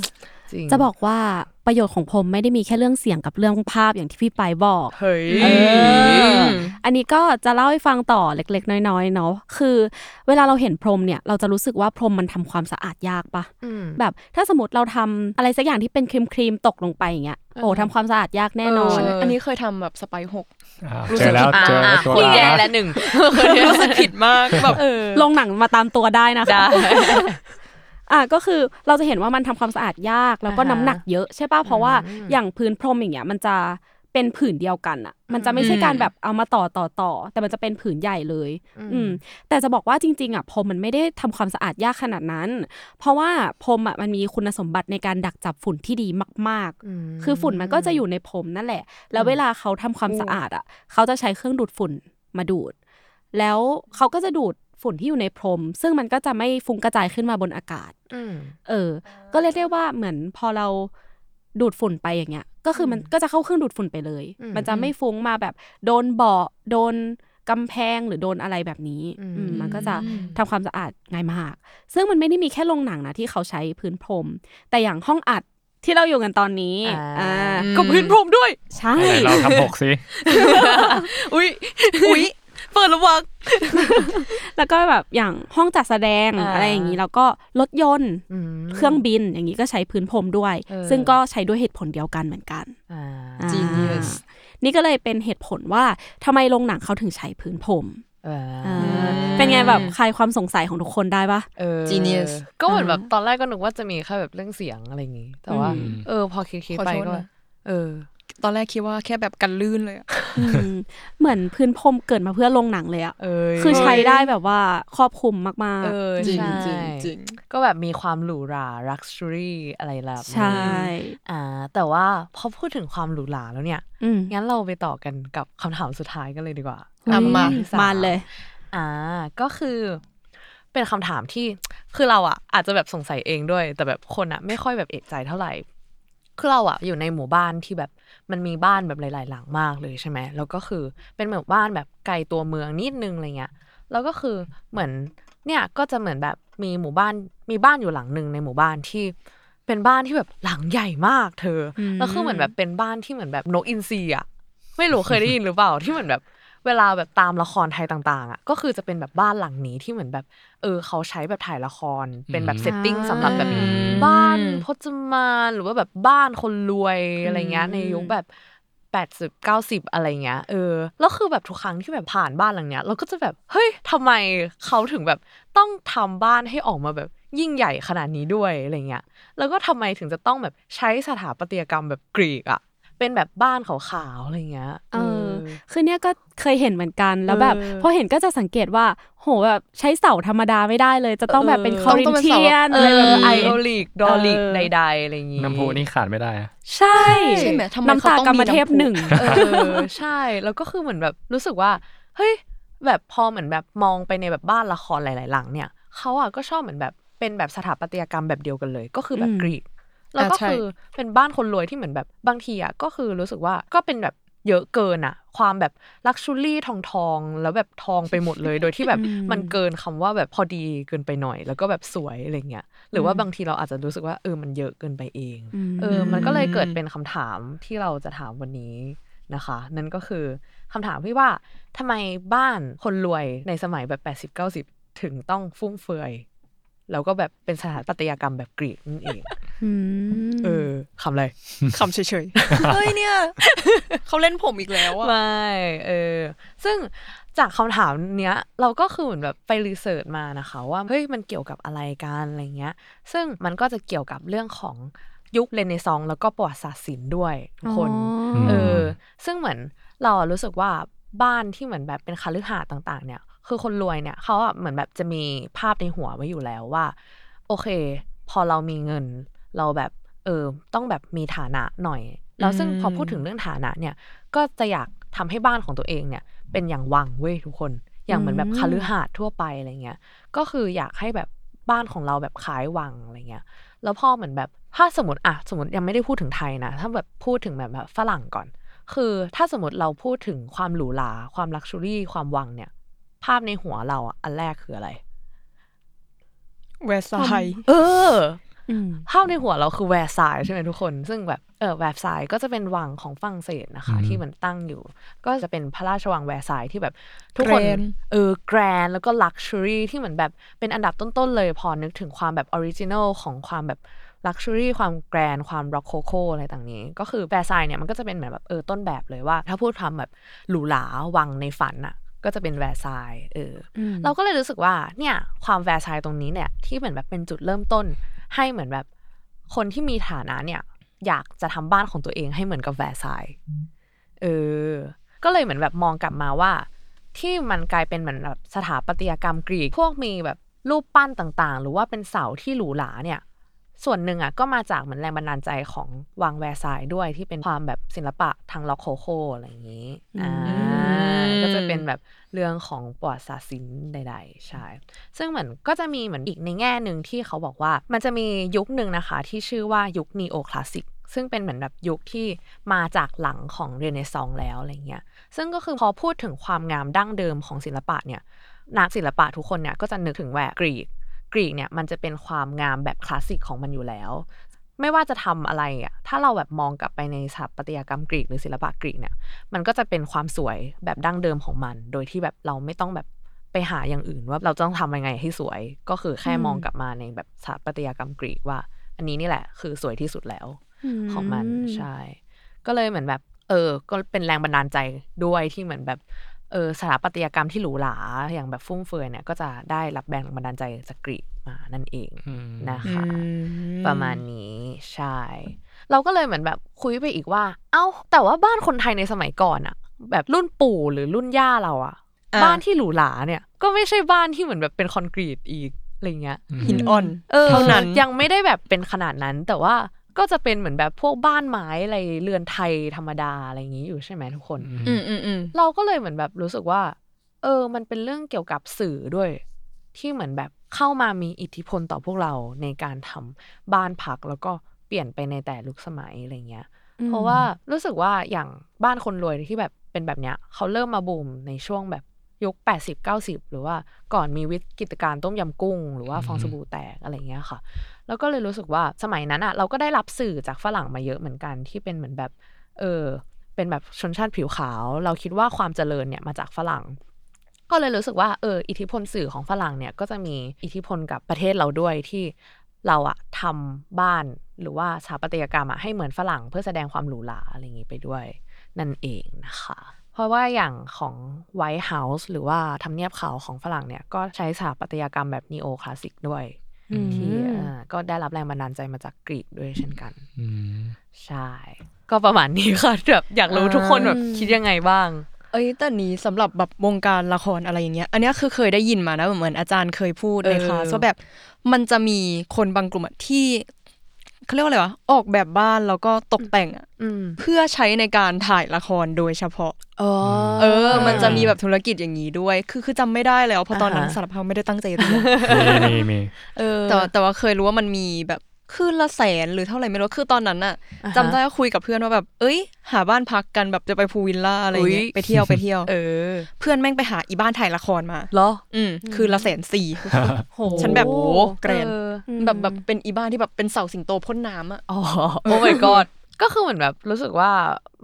[SPEAKER 3] จริง
[SPEAKER 1] จะบอกว่าประโยชน์ของผมไม่ได้มีแค่เรื่องเสียงกับเรื่องภาพอย่างที่พี่ไปายบอก
[SPEAKER 3] เฮ้ย
[SPEAKER 1] เอออันนี้ก็จะเล่าให้ฟังต่อเล็ก ๆ น้อยๆเนาะคือ เวลาเราเห็นพรมเนี่ย เราจะรู้สึกว่าพรมมันทำความสะอาดยากปะ
[SPEAKER 3] ม
[SPEAKER 1] แบบถ้าสมมติเราทำอะไรสักอย่างที่เป็นครีมครีมๆตกลงไปอย่างเงี้ยโอ้
[SPEAKER 3] เออ
[SPEAKER 1] ทำความสะอาดยากแน่นอน
[SPEAKER 3] เออ
[SPEAKER 2] อันนี้เคยทำแบบสไปร์หก
[SPEAKER 4] อ่า
[SPEAKER 2] รู้
[SPEAKER 4] เจ
[SPEAKER 2] สึ
[SPEAKER 4] อกแล้ว
[SPEAKER 3] อ่า
[SPEAKER 4] เจอ
[SPEAKER 3] อ่า
[SPEAKER 4] ตัว
[SPEAKER 3] คุณ
[SPEAKER 4] ร้าย
[SPEAKER 3] แย่
[SPEAKER 4] นะ
[SPEAKER 3] แล้วหนึ่ง
[SPEAKER 2] รู้สึกผิดมากแบบ
[SPEAKER 1] ลงหนังมาตามตัวได้นะคะ
[SPEAKER 3] ได้
[SPEAKER 1] อะก็คือเราจะเห็นว่ามันทำความสะอาดยากแล้วก็
[SPEAKER 3] อ่าฮะ
[SPEAKER 1] น้ำหนักเยอะใช่ป่ะเพราะว่า
[SPEAKER 3] อืม
[SPEAKER 1] อย่างพื้นพรมอย่างเงี้ยมันจะเป็นผืนเดียวกันอะมันจะไม่ใช่การแบบเอามาต่อต่อต่อ แต่มันจะเป็นผืนใหญ่เลย อืม แต่จะบอกว่าจริง ๆ อะพรมมันไม่ได้ทำความสะอาดยากขนาดนั้น เพราะว่าพรมอะมันมีคุณสมบัติในการดักจับฝุ่นที่ดีมาก ๆ คือฝุ่นมันก็จะอยู่ในพรมนั่นแหละ แล้วเวลาเขาทำความสะอาดอะ เขาจะใช้เครื่องดูดฝุ่นมาดูด แล้วเขาก็จะดูด ฝุ่นที่อยู่ในพรม ซึ่งมันก็จะไม่ฟุ้งกระจายขึ้นมาบนอากาศ
[SPEAKER 3] อืม
[SPEAKER 1] เออ ก็เรียกได้ว่าเหมือนพอเราดูดฝุ่นไปอย่างเงี้ย ก็คือมันก็จะเข้าเครื่องดูดฝุ่นไปเลย
[SPEAKER 3] อืม
[SPEAKER 1] มันจะไม่ฟุ้งมาแบบ โดนเบาะโดนกำแพงหรือโดนอะไรแบบนี้
[SPEAKER 3] อืม
[SPEAKER 1] อืมมันก็จะทำความสะอาดง่ายมาก ซึ่งมันไม่ได้มีแค่โรงหนังนะที่เขาใช้พื้นพรม แต่อย่างห้องอัดที่เราอยู่กันตอนนี้
[SPEAKER 3] อ่า
[SPEAKER 1] อ่า
[SPEAKER 3] ก็พื้นพรมด้วย
[SPEAKER 1] ใช่
[SPEAKER 4] ไหนเราทำหกสิ
[SPEAKER 3] อุ้ยอุ้ย เปิดระวัง
[SPEAKER 1] แล้วก็แบบอย่างห้องจัดแสดง
[SPEAKER 3] อ่า
[SPEAKER 1] อะไรอย่างนี้แล้วก็รถยนต์เครื่องบินอย่างนี้ก็ใช้พื้นพรมด้วย
[SPEAKER 3] เออ
[SPEAKER 1] ซึ่งก็ใช้ด้วยเหตุผลเดียวกันเหมือนกัน
[SPEAKER 3] อ่า
[SPEAKER 1] อ่า
[SPEAKER 2] Genius
[SPEAKER 1] นี่ก็เลยเป็นเหตุผลว่าทำไมโรงหนังเขาถึงใช้พื้นพรม
[SPEAKER 3] เออ
[SPEAKER 1] อ่าเป็นไงแบบคลายความสงสัยของทุกคนได้ปะ
[SPEAKER 3] เออ
[SPEAKER 2] Genius
[SPEAKER 3] ก็เหมือนแบบ
[SPEAKER 1] อ่า
[SPEAKER 3] ตอนแรกก็นึกว่าจะมีแค่แบบเรื่องเสียงอะไรอย่างงี้ แต่ว่า
[SPEAKER 1] อืม
[SPEAKER 3] เออ พอคิดคิด
[SPEAKER 2] ขอ
[SPEAKER 3] ไป
[SPEAKER 2] โทษ
[SPEAKER 3] ก็
[SPEAKER 2] นะ
[SPEAKER 3] เออ
[SPEAKER 2] ตอนแรกคิดว่าแค่แบบกันลื่นเลยอะ
[SPEAKER 1] อืมเหมือนพื้นพรมเกิดมาเพื่อโรงหนังเลยอะ
[SPEAKER 3] เออ
[SPEAKER 1] คือใช้ได้แบบว่าครอบคลุมมาก
[SPEAKER 3] เออ
[SPEAKER 2] จริง
[SPEAKER 3] ใช่
[SPEAKER 2] จริงจริง
[SPEAKER 3] ก็แบบมีความหรูหรา luxury อะไรแบบ
[SPEAKER 1] ๆ
[SPEAKER 3] นี้
[SPEAKER 1] ใช่
[SPEAKER 3] อ่าแต่ว่าพอพูดถึงความหรูหราแล้วเนี่ย
[SPEAKER 1] อืม
[SPEAKER 3] งั้นเราไปต่อกันกับคำถามสุดท้ายกันเลยดีกว่า
[SPEAKER 2] อะมา
[SPEAKER 3] ที่ส
[SPEAKER 1] มาเลย
[SPEAKER 3] อ่า ก็คือเป็นคำถามที่คือเราอะอาจจะแบบสงสัยเองด้วย แต่แบบคนอะไม่ค่อยแบบเอกใจเท่าไหร่ คือเราอะอยู่ในหมู่บ้านที่แบบมันมีบ้านแบบหลาย ๆ หลังมากเลยใช่ไหมแล้วก็คือเป็นหมู่บ้านแบบไกลตัวเมืองนิดนึงอะไรเงี้ยแล้วก็คือเหมือนเนี่ยก็จะเหมือนแบบมีหมู่บ้านมีบ้านอยู่หลังหนึ่งในหมู่บ้านที่เป็นบ้านที่แบบหลังใหญ่มากเธออ
[SPEAKER 1] ม
[SPEAKER 3] แล้วคือเหมือนแบบเป็นบ้านที่เหมือนแบบนกอินทรีอะ ไม่รู้เคยได้ยินหรือเปล่าที่เหมือนแบบ เวลาแบบตามละครไทยต่างๆอะก็คือจะเป็นแบบบ้านหลังนี้ที่เหมือนแบบเออเขาใช้แบบถ่ายละคร เป็นแบบ
[SPEAKER 4] อืม
[SPEAKER 3] เซตติ้งสำหรับแบบ
[SPEAKER 2] อืม
[SPEAKER 3] บ้านพจมานหรือว่าแบบบ้านคนรวยอะไรเงี้ย
[SPEAKER 1] อืม
[SPEAKER 3] ในยุคแบบแปดสิบเก้าสิบอะไรเงี้ยเออแล้วคือแบบทุกครั้งที่แบบผ่านบ้านหลังเนี้ย เราก็จะแบบเฮ้ยทำไมเขาถึงแบบต้องทำบ้านให้ออกมาแบบยิ่งใหญ่ขนาดนี้ด้วยอะไรเงี้ยแล้วก็ทำไมถึงจะต้องแบบใช้สถาปัตยกรรมแบบกรีกอะ เป็นแบบบ้านขาวๆอะไรเงี้ย
[SPEAKER 1] เออคือเนี่ยก็เคยเห็นเหมือนกันแล้วแบบ
[SPEAKER 3] เออ
[SPEAKER 1] พอเห็นก็จะสังเกตว่า โหแบบใช้เสาธรรมดาไม่ได้เลย จะต้องแบบเป็น
[SPEAKER 3] เออ
[SPEAKER 1] คอริ
[SPEAKER 2] ต้อง
[SPEAKER 1] น
[SPEAKER 2] เป็น
[SPEAKER 1] เที
[SPEAKER 2] เสา
[SPEAKER 1] ยน
[SPEAKER 3] เอ
[SPEAKER 1] อะไรแบบ
[SPEAKER 3] อไอ
[SPEAKER 1] นี้
[SPEAKER 3] โอลิกดอลิก
[SPEAKER 1] เออ
[SPEAKER 3] ใดๆอะไรอย่างงี้
[SPEAKER 4] น้ำพุนี่ขาดไม่ได้อะ
[SPEAKER 1] ใช่
[SPEAKER 2] ใช่ไหมทำไม
[SPEAKER 1] น้ำ
[SPEAKER 2] เขา
[SPEAKER 1] ตา
[SPEAKER 2] ต้อง
[SPEAKER 1] กรรม
[SPEAKER 2] มี
[SPEAKER 1] เทพ
[SPEAKER 2] น้ำพุ
[SPEAKER 1] หนึ่ง
[SPEAKER 3] เออใช่แล้วก็คือเหมือนแบบรู้สึกว่าเฮ้ยแบบพอเหมือนแบบมองไปในแบบบ้านละครหลาย ๆ หลังเนี่ยเขาอะก็ชอบเหมือนแบบเป็นแบบสถาปัตยกรรมแบบเดียวกันเลย ก็คือแบบ
[SPEAKER 1] อืม
[SPEAKER 3] กรีก แล้วก็
[SPEAKER 2] อ่าใช่
[SPEAKER 3] คือเป็นบ้านคนรวยที่เหมือนแบบบางทีอะก็คือรู้สึกว่าก็เป็นแบบเยอะเกินอะความแบบลักชูรี่ทองทองๆแล้วแบบทองไปหมดเลย โดยที่แบบ
[SPEAKER 1] อืม
[SPEAKER 3] มันเกินคำว่าแบบพอดีเกินไปหน่อย แล้วก็แบบสวยอะไรเงี้ยหรือว่าบางทีเราอาจจะรู้สึกว่าเออมันเยอะเกินไปเอง
[SPEAKER 1] ม
[SPEAKER 3] เออ มันก็เลยเกิดเป็นคำถามที่เราจะถามวันนี้นะคะ นั่นก็คือคำถามที่ว่าทำไมบ้านคนรวยในสมัยแบบ 80 90 ถึงต้องฟุ่มเฟือยแล้วก็แบบเป็นสถาปัตยกรรมแบบกรีกนั่นเอง
[SPEAKER 1] ม
[SPEAKER 3] เออคำอะไร
[SPEAKER 2] คำเฉยๆเฮ้ยเนี่ยเขาเล่นผมอีกแล้วอะ
[SPEAKER 3] ไม่เออ ซึ่งจากคำถามเนี้ย เราก็คือเหมือนแบบไปรีเสิร์ชมานะคะ ว่าเฮ้ยมันเกี่ยวกับอะไรกันอะไรเงี้ย ซึ่งมันก็จะเกี่ยวกับเรื่องของยุคเรเนซองส์แล้วก็ประวัติศาสตร์ศิลป์ด้วยทุกคน
[SPEAKER 1] อ๋อ
[SPEAKER 3] เออซึ่งเหมือนเราอะรู้สึกว่าบ้านที่เหมือนแบบเป็นคฤหาสน์ต่าง ๆ เนี่ย คือคนรวยเนี่ยเขาอะเหมือนแบบจะมีภาพในหัวไว้อยู่แล้วว่า โอเค พอเรามีเงิน เราแบบเออต้องแบบมีฐานะหน่อย แล้วซึ่งพอพูดถึงเรื่องฐานะเนี่ยก็จะอยากทำให้บ้านของตัวเองเนี่ย เป็นอย่างวังเว้ยทุกคน อย่างเหมือนแบบ
[SPEAKER 1] อืม
[SPEAKER 3] คฤหาสน์ทั่วไปอะไรเงี้ยก็คืออยากให้แบบบ้านของเราแบบคล้ายวังอะไรเงี้ยแล้วพอเหมือนแบบถ้าสมมติอะสมมติยังไม่ได้พูดถึงไทยนะ ถ้าแบบพูดถึงแบบแบบฝรั่งก่อน คือถ้าสมมติเราพูดถึงความหรูหราความ luxury ความวังเนี่ย ภาพในหัวเราอะอันแรกคืออะไร
[SPEAKER 2] แวร์ซาย
[SPEAKER 3] เออ
[SPEAKER 1] อืม
[SPEAKER 3] ภาพในหัวเราคือแวร์ซายน์ใช่ไหมทุกคน ซึ่งแบบเออแวร์ซายน์ก็จะเป็นวังของฝรั่งเศสนะคะ
[SPEAKER 4] อืม
[SPEAKER 3] ที่มันตั้งอยู่ ก็จะเป็นพระราชวังแวร์ซายน์ที่แบบทุกคน
[SPEAKER 2] Grand
[SPEAKER 3] เออ grand แล้วก็ luxury ที่เหมือนแบบเป็นอันดับต้นๆเลยพอนึกถึงความแบบ original ของความแบบluxury ความ grand ความ Rococo อะไรต่างนี้ ก็คือแวร์ซายน์เนี่ยมันก็จะเป็นเหมือนแบบเออต้นแบบเลยว่า ถ้าพูดทำแบบหรูหราวังในฝันอะก็จะเป็นแวร์ซายน์เออ
[SPEAKER 1] อืม
[SPEAKER 3] เราก็เลยรู้สึกว่าเนี่ยความแวร์ซายน์ตรงนี้เนี่ยที่เหมือนแบบเป็นจุดเริ่มต้น ให้เหมือนแบบ คนที่มีฐานะเนี่ย อยากจะทำบ้านของตัวเองให้เหมือนกับแวร์ซายเออ ก็เลยเหมือนแบบมองกลับมาว่า ที่มันกลายเป็นเหมือนแบบสถาปัตยกรรมกรีกพวกมีแบบรูปปั้นต่างๆ หรือว่าเป็นเสาที่หรูหราเนี่ย ส่วนหนึ่งอะก็มาจากเหมือนแรงบันดาลใจของวังแวร์ซายส์ด้วยที่เป็นความแบบศิลปะทางล็อกโคโคอะไรอย่างนี้อ่า ก็จะเป็นแบบเรื่องของประวัติศาสตร์ศิลป์ใดๆใช่ซึ่งเหมือนก็จะมีเหมือนอีกในแง่หนึ่งที่เขาบอกว่า มันจะมียุคหนึ่งนะคะ ที่ชื่อว่ายุคนีโอคลาสสิกซึ่งเป็นเหมือนแบบยุคที่มาจากหลังของเรเนซองส์แล้วอะไรเงี้ยซึ่งก็คือพอพูดถึงความงามดั้งเดิมของศิลปะเนี่ยนักศิลปะทุกคนเนี่ยก็จะนึกถึงแหวกกรีกกรีกเนี่ยมันจะเป็นความงามแบบคลาสสิกของมันอยู่แล้ว ไม่ว่าจะทำอะไรอะ ถ้าเราแบบมองกลับไปในสถาปัตยกรรมกรีกหรือศิลปะกรีกเนี่ย มันก็จะเป็นความสวยแบบดั้งเดิมของมัน โดยที่แบบเราไม่ต้องแบบไปหาอย่างอื่น ว่าเราต้องทำยังไงให้สวย ก็คือแค่มองกลับมาในแบบสถาปัตยกรรมกรีกว่า อันนี้นี่แหละ คือสวยที่สุดแล้วของมันใช่ ก็เลยเหมือนแบบ เออ ก็เป็นแรงบันดาลใจด้วยที่เหมือนแบบ เออสถาปัตยกรรมที่หรูหราอย่างแบบฟุ่มเฟือยเนี่ย ก็จะได้รับแรงบันดาลใจจากกรีกมานั่นเอง
[SPEAKER 4] อืม
[SPEAKER 3] นะคะ
[SPEAKER 2] อืม
[SPEAKER 3] ประมาณนี้ใช่ เราก็เลยเหมือนแบบคุยไปอีกว่า เอ้า แต่ว่าบ้านคนไทยในสมัยก่อนอะแบบรุ่นปู่หรือรุ่นย่าเราอะ
[SPEAKER 2] อ่า
[SPEAKER 3] บ้านที่หรูหราเนี่ย ก็ไม่ใช่บ้านที่เหมือนแบบเป็นคอนกรีตอีกอะไรเงี้ย
[SPEAKER 2] หินอ่อน
[SPEAKER 3] เออ
[SPEAKER 2] เท่านั้น
[SPEAKER 3] ยังไม่ได้แบบเป็นขนาดนั้นแต่ว่า ก็จะเป็นเหมือนแบบพวกบ้านไม้อะไรเรือนไทยธรรมดาอะไรอย่างนี้อยู่ใช่ไหมทุกคน
[SPEAKER 2] อืมอืมอืม
[SPEAKER 3] เราก็เลยเหมือนแบบรู้สึกว่า เออ มันเป็นเรื่องเกี่ยวกับสื่อด้วย ที่เหมือนแบบเข้ามามีอิทธิพลต่อพวกเราในการทำบ้านพักแล้วก็เปลี่ยนไปในแต่ลุกสมัยอะไรเงี้ย เพราะว่ารู้สึกว่าอย่างบ้านคนรวยที่แบบเป็นแบบเนี้ยเขาเริ่มมาบูมในช่วงแบบ ยุค 80 90 หรือว่าก่อนมีวิกฤตการณ์ต้มยำกุ้ง หรือว่าฟองสบู่แตกอะไรเงี้ยค่ะ แล้วก็เลยรู้สึกว่าสมัยนั้นอะ เราก็ได้รับสื่อจากฝรั่งมาเยอะเหมือนกันที่เป็นเหมือนแบบ เออ เป็นแบบชนชาติผิวขาว เราคิดว่าความเจริญเนี่ยมาจากฝรั่ง ก็เลยรู้สึกว่าเอออิทธิพลสื่อของฝรั่งเนี่ยก็จะมีอิทธิพลกับประเทศเราด้วยที่เราอะทำบ้านหรือว่าสถาปัตยกรรมอะให้เหมือนฝรั่งเพื่อแสดงความหรูหราอะไรอย่างนี้ไปด้วย นั่นเองนะคะ เพราะว่าอย่างของไวท์เฮาส์หรือว่าทำเนียบขาวของฝรั่งเนี่ย ก็ใช้สถาปัตยกรรมแบบนีโอคลาสสิกด้วย
[SPEAKER 1] อืม
[SPEAKER 3] ที่อ่าก็ได้รับแรงบันดาลใจมาจากกรีกด้วยเช่นกัน
[SPEAKER 4] อืม
[SPEAKER 3] ใช่ ก็ประมาณนี้ค่ะแบบอยากรู้ทุกคนแบบคิดยังไงบ้าง
[SPEAKER 2] เอ้ยแต่นี้สำหรับแบบวงการละครอะไรอย่างเงี้ย อันเนี้ยคือเคยได้ยินมานะเหมือนอาจารย์เคยพูดใน
[SPEAKER 3] เออ
[SPEAKER 2] คลาสว่าแบบมันจะมีคนบางกลุ่มอะที่ เขาเรียกว่าอะไรวะออกแบบบ้านแล้วก็ตกแต่งอะ
[SPEAKER 3] อืม
[SPEAKER 2] เพื่อใช้ในการถ่ายละครโดยเฉพาะ
[SPEAKER 3] อ๋อ
[SPEAKER 2] เออ มันจะมีแบบธุรกิจอย่างนี้ด้วย คือคือจำไม่ได้แล้วเพราะตอนนั้น
[SPEAKER 3] อ่าฮะ
[SPEAKER 2] สารภาพไม่ได้ตั้งใจเรียน
[SPEAKER 4] มีมีมี
[SPEAKER 3] เออ
[SPEAKER 2] แต่ว่าแต่ว่าเคยรู้ว่ามันมีแบบ คืนละแสนหรือเท่าไหร่ไม่รู้คือตอนนั้นอะ
[SPEAKER 3] อ่าฮะ
[SPEAKER 2] จำได้ว่าคุยกับเพื่อนว่าแบบ เอ้ย หาบ้านพักกันแบบจะไปพูลวิลล่าอะไรอย่างเงี้
[SPEAKER 3] อุ๊
[SPEAKER 2] ย
[SPEAKER 3] ย
[SPEAKER 2] ไปเที่ยวไปเที่ยว
[SPEAKER 3] เออ
[SPEAKER 2] เพื่อนแม่งไปหาอีบ้านถ่ายละครมา
[SPEAKER 3] เหรอ
[SPEAKER 2] อืมคืนละแสนสี่
[SPEAKER 1] โห
[SPEAKER 2] ฉันแบบโอ้แกรน
[SPEAKER 3] เออ
[SPEAKER 2] แบบแบบเป็นอีบ้านที่แบบเป็นเสาสิงโตพ่นน้ำอะ
[SPEAKER 3] อ๋อโอ้ my god ก็คือเหมือนแบบรู้สึกว่า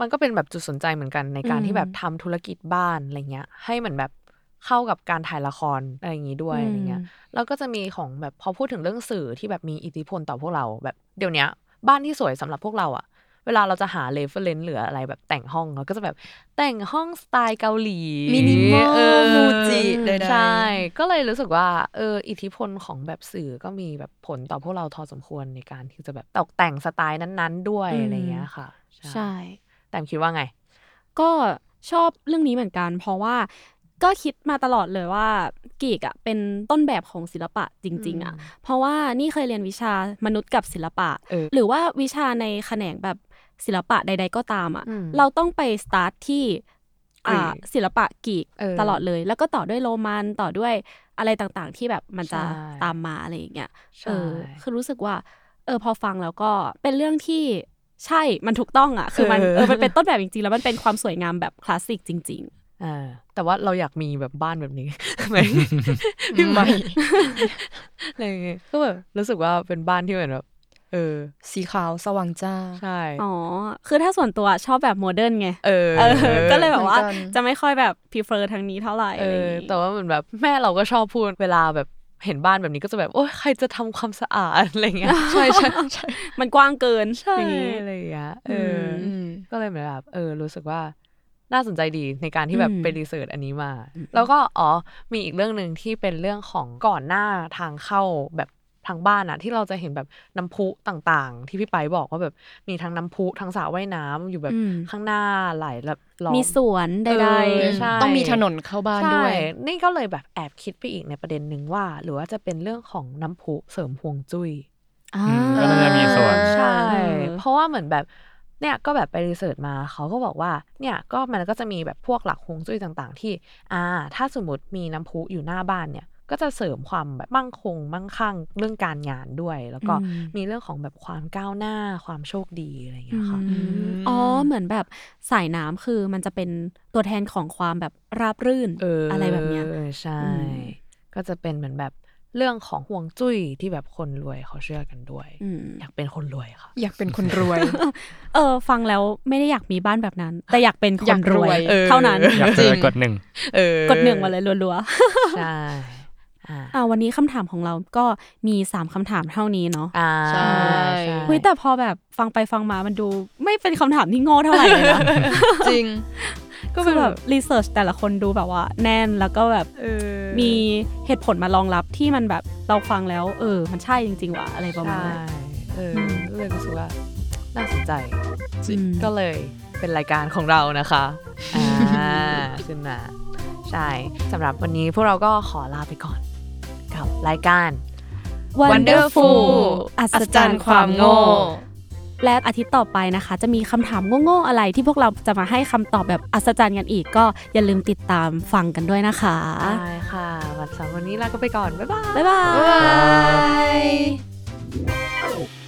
[SPEAKER 3] มันก็เป็นแบบจุดสนใจเหมือนกันในการ
[SPEAKER 1] อืม
[SPEAKER 3] ที่แบบทำธุรกิจบ้านอะไรเงี้ยให้เหมือนแบบ เข้ากับการถ่ายละครอะไรอย่างงี้ด้วยอะไรเงี้ยแล้วก็จะมีของแบบพอพูดถึงเรื่องสื่อที่แบบมีอิทธิพลต่อพวกเราแบบเดี๋ยวเนี้ยบ้านที่สวยสำหรับพวกเราอะเวลาเราจะหา reference หรืออะไรแบบแต่งห้องเราก็จะแบบแต่งห้องสไตล์เกาหลี
[SPEAKER 2] มินิมอล
[SPEAKER 3] เออ
[SPEAKER 2] Muji ใดๆ
[SPEAKER 3] ใช่ ก็เลยรู้สึกว่าเอออิทธิพลของแบบสื่อก็มีแบบผลต่อพวกเราพอสมควรในการที่จะแบบตกแต่งสไตล์นั้นๆ ด้วย
[SPEAKER 1] อืม
[SPEAKER 3] อะไรเงี้ยค่ะ
[SPEAKER 1] ใช่
[SPEAKER 3] แต่คิดว่าไง
[SPEAKER 1] ก็ชอบเรื่องนี้เหมือนกัน เพราะว่า ก็คิดมาตลอดเลยว่ากีกอะเป็นต้นแบบของศิลปะจริง ๆอะ
[SPEAKER 3] อืม
[SPEAKER 1] เพราะว่านี่เคยเรียนวิชามนุษย์กับศิลปะ
[SPEAKER 3] เออ
[SPEAKER 1] หรือว่าวิชาในแขนงแบบศิลปะใด ๆ ก็ตามอะ
[SPEAKER 3] อืม
[SPEAKER 1] เราต้องไปสตาร์ทที่อ่าก
[SPEAKER 3] รีก
[SPEAKER 1] ศิลปะกีก
[SPEAKER 3] เออ
[SPEAKER 1] ตลอดเลย แล้วก็ต่อด้วยโรมันต่อด้วยอะไรต่างๆ ที่แบบมันจะ
[SPEAKER 3] ใช่
[SPEAKER 1] ตามมาอะไรอย่างเงี้ย
[SPEAKER 3] ใช่
[SPEAKER 1] เออคือรู้สึกว่า เออพอฟังแล้วก็เป็นเรื่องที่ใช่มันถูกต้องอะ คือมันเออมันเป็นต้นแบบจริงๆ แล้วมันเป็นความสวยงามแบบคลาสสิกจริง
[SPEAKER 3] อ่าแต่ว่าเราอยากมีแบบบ้านแบบนี้ไหม
[SPEAKER 2] ไม่
[SPEAKER 3] อะไรอย่างเงี้ยก็แบบรู้สึกว่าเป็นบ้านที่เหมือนแบบเออ
[SPEAKER 2] สีขาวสว่างจ้า
[SPEAKER 3] ใช่
[SPEAKER 1] ๆอ๋อ คือถ้าส่วนตัวชอบแบบโมเดิร์นไง
[SPEAKER 3] เออ
[SPEAKER 1] เออก็เลยแบบว่า
[SPEAKER 2] เหมือนกัน
[SPEAKER 1] จะไม่ค่อยแบบ prefer ทางนี้เท่าไหร่
[SPEAKER 3] เอ
[SPEAKER 1] อะไรอ
[SPEAKER 3] อย่าง
[SPEAKER 1] งี้
[SPEAKER 3] แต่ว่าเหมือนแบบแม่เราก็ชอบพูดเวลาแบบเห็นบ้านแบบนี้ก็จะแบบโอ้ยใครจะทำความสะอาดอะไรเงี้ย
[SPEAKER 2] ใช่ใช่ใช่
[SPEAKER 1] มันกว้างเกิน
[SPEAKER 3] ใช่
[SPEAKER 1] อย่างงี้
[SPEAKER 3] อะไรอย่างเงี้ยเอออ
[SPEAKER 2] อืม
[SPEAKER 3] ก็เลยเหมือนแบบเออรู้สึกว่า น่าสนใจดีในการที่แบบ
[SPEAKER 1] อืม
[SPEAKER 3] ไปรีเสิร์ชอันนี้มา แล้วก็อ๋อมีอีกเรื่องหนึ่งที่เป็นเรื่องของก่อนหน้าทางเข้าแบบทางบ้านอะที่เราจะเห็นแบบน้ำพุต่างๆ ที่พี่ไปบอกว่าแบบมีทั้งน้ำพุทั้งสระว่ายน้ำอยู่แบบ
[SPEAKER 1] อืม
[SPEAKER 3] ข้างหน้าหลายแบบล้อม
[SPEAKER 1] มีสวนใด
[SPEAKER 3] เออใช่
[SPEAKER 2] ต้องมีถนนเข้าบ้านด้วย
[SPEAKER 3] ใช่นี่ก็เลยแบบแอบคิดไปอีกในประเด็นหนึ่งว่า หรือว่าจะเป็นเรื่องของน้ำพุเสริมพวงจุ้ย
[SPEAKER 1] ๆอ่า
[SPEAKER 4] ก็น่าจะมีส่วน
[SPEAKER 3] ใช่
[SPEAKER 1] เออ
[SPEAKER 3] เพราะว่าเหมือนแบบ เนี่ยก็แบบไปรีเสิร์ชมาเขาก็บอกว่าเนี่ยก็มันก็จะมีแบบพวกหลักฮวงจุ้ยต่างๆ ที่อ่าถ้าสมมติมีน้ำพุอยู่หน้าบ้านเนี่ยก็จะเสริมความแบบมั่งคง มั่งคั่งเรื่องการงานด้วย แล้วก็
[SPEAKER 1] อืม
[SPEAKER 3] มีเรื่องของแบบความก้าวหน้าความโชคดีอะไรอย่างเงี้ยค่ะ
[SPEAKER 1] อืมอ๋อเหมือนแบบสายน้ำคือมันจะเป็นตัวแทนของความแบบราบรื่น
[SPEAKER 3] เอออ
[SPEAKER 1] อะไรแบบเนี้ย
[SPEAKER 3] ใช่
[SPEAKER 1] อืม
[SPEAKER 3] ก็จะเป็นเหมือนแบบ เรื่องของห่วงจุ้ยที่แบบคนรวยเขาเชื่อกันด้วย
[SPEAKER 1] อืม
[SPEAKER 3] อยากเป็นคนรวยค่ะ
[SPEAKER 2] อยากเป็นคนรวย
[SPEAKER 1] เออ ฟังแล้วไม่ได้อยากมีบ้านแบบนั้น แต่อยากเป็นค
[SPEAKER 2] อยานก
[SPEAKER 1] ร
[SPEAKER 2] ร
[SPEAKER 1] ว
[SPEAKER 2] วยย
[SPEAKER 1] เท่านั้น
[SPEAKER 4] อยากเจอกดหนึ่ง
[SPEAKER 3] เออก
[SPEAKER 1] ดหนึ่งมาเลยรัว
[SPEAKER 3] ใช่อ่า
[SPEAKER 1] ๆอ่าวันนี้คำถามของเราก็มีสามคำถามเท่านี้เนาะ
[SPEAKER 3] อ่า
[SPEAKER 2] ใช่
[SPEAKER 1] เฮ้ยแต่พอแบบฟังไปฟังมามันดูไม่เป็นคำถามที่โง่เท่าไหร่เลยนะ
[SPEAKER 2] จริง
[SPEAKER 1] ก็คือแบบรีเสิร์ชแต่ละคนดูแบบว่า แน่นแล้วก็แบบมีเหตุผลมารองรับที่มันแบบเราฟังแล้ว เออ มันใช่จริง ๆว่ะอะไรประมาณ
[SPEAKER 3] ใช่
[SPEAKER 1] นั้น
[SPEAKER 3] เออก็เลยรู้สึกว่าน่าสนใจ
[SPEAKER 1] อืม
[SPEAKER 3] ก็เลยเป็นรายการของเรานะคะอ่าขึ้นมาใช่สำหรับวันนี้พวกเราก็ขอลาไปก่อน กับรายการ
[SPEAKER 2] Wonderful
[SPEAKER 1] อั
[SPEAKER 2] อัศจรรย์ความโง่
[SPEAKER 1] และอาทิตย์ต่อไปนะคะ จะมีคำถามโง่ๆอะไรที่พวกเราจะมาให้คำตอบแบบอัศจรรย์กันอีก ก็อย่าลืมติดตามฟังกันด้วยนะคะ
[SPEAKER 3] ได้ค่ะวันสำหรับวันนี้ลาก็ไปก่อน บ๊ายบาย
[SPEAKER 1] บ๊ายบาย
[SPEAKER 2] บ๊ายบาย